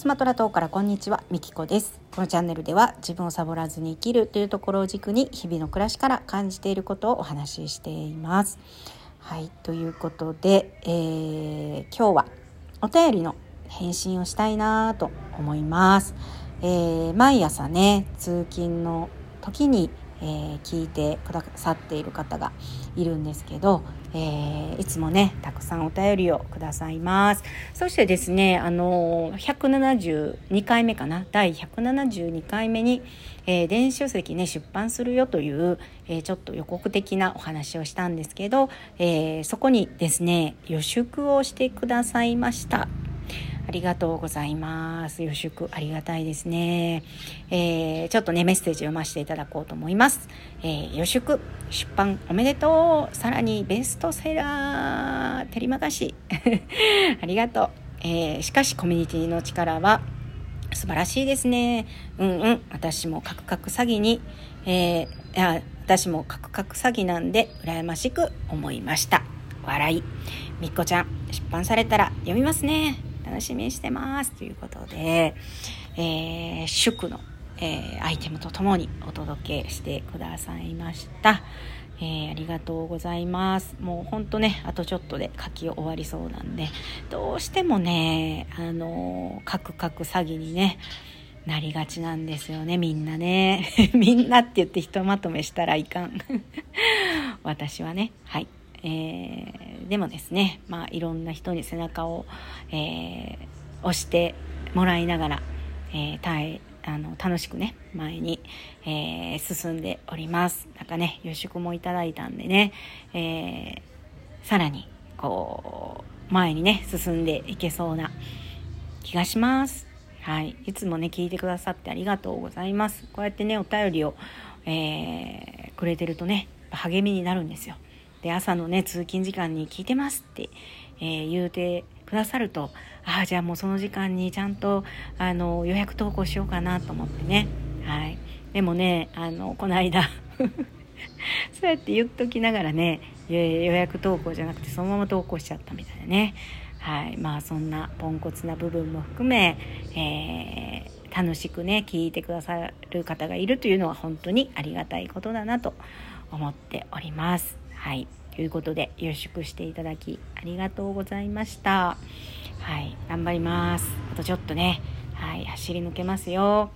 スマトラ島からこんにちは、みきこです。このチャンネルでは自分をサボらずに生きるというところを軸に日々の暮らしから感じていることをお話ししています。はい、ということで、えー、今日はお便りの返信をしたいなと思います。えー、毎朝ね、通勤の時にえー、聞いてくださっている方がいるんですけど、えー、いつもねたくさんお便りをくださいます。そしてですねあの172回目かな？第172回目に、えー、電子書籍ね出版するよという、えー、ちょっと予告的なお話をしたんですけど、えー、そこにですね予祝をしてくださいました。ありがとうございます。予祝ありがたいですね。えー、ちょっとね、メッセージ読ませていただこうと思います。えー、予祝出版おめでとう。さらにベストセラー、テリマガシ。ありがとう。えー、しかしコミュニティの力は素晴らしいですね。うんうん。私もカクカク詐欺に、えー、私もカクカク詐欺なんで羨ましく思いました。笑い。みっこちゃん、出版されたら読みますね。楽しみにしてますということで、えー、祝の、えー、アイテムとともにお届けしてくださいました。えー、ありがとうございます。もうほんとね、あとちょっとで書き終わりそうなんで、どうしてもね、あのー、カクカク詐欺にね、なりがちなんですよね、みんなね。みんなって言ってひとまとめしたらいかん。私はね、はい。えー、でもですね、まあ、いろんな人に背中を、えー、押してもらいながら、えー、耐えあの楽しくね前に、えー、進んでおります。なんかね予祝もいただいたんでね、えー、さらにこう前にね進んでいけそうな気がします。はい、いつもね聞いてくださってありがとうございます。こうやってねお便りを、えー、くれてるとね励みになるんですよ。で朝のね通勤時間に聞いてますって、えー、言うてくださるとああじゃあもうその時間にちゃんとあの予約投稿しようかなと思ってね。はい。でもねあのこの間 そうやって言っときながらね予約投稿じゃなくてそのまま投稿しちゃったみたいなね。はい。まあそんなポンコツな部分も含め、えー、楽しくね聞いてくださる方がいるというのは本当にありがたいことだなと思っております。はい。ということで、予祝していただき、ありがとうございました。はい。頑張ります。あとちょっとね、はい。走り抜けますよ。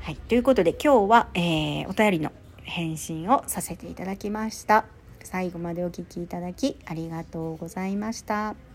はい。ということで、今日は、えー、お便りの返信をさせていただきました。最後までお聴きいただき、ありがとうございました。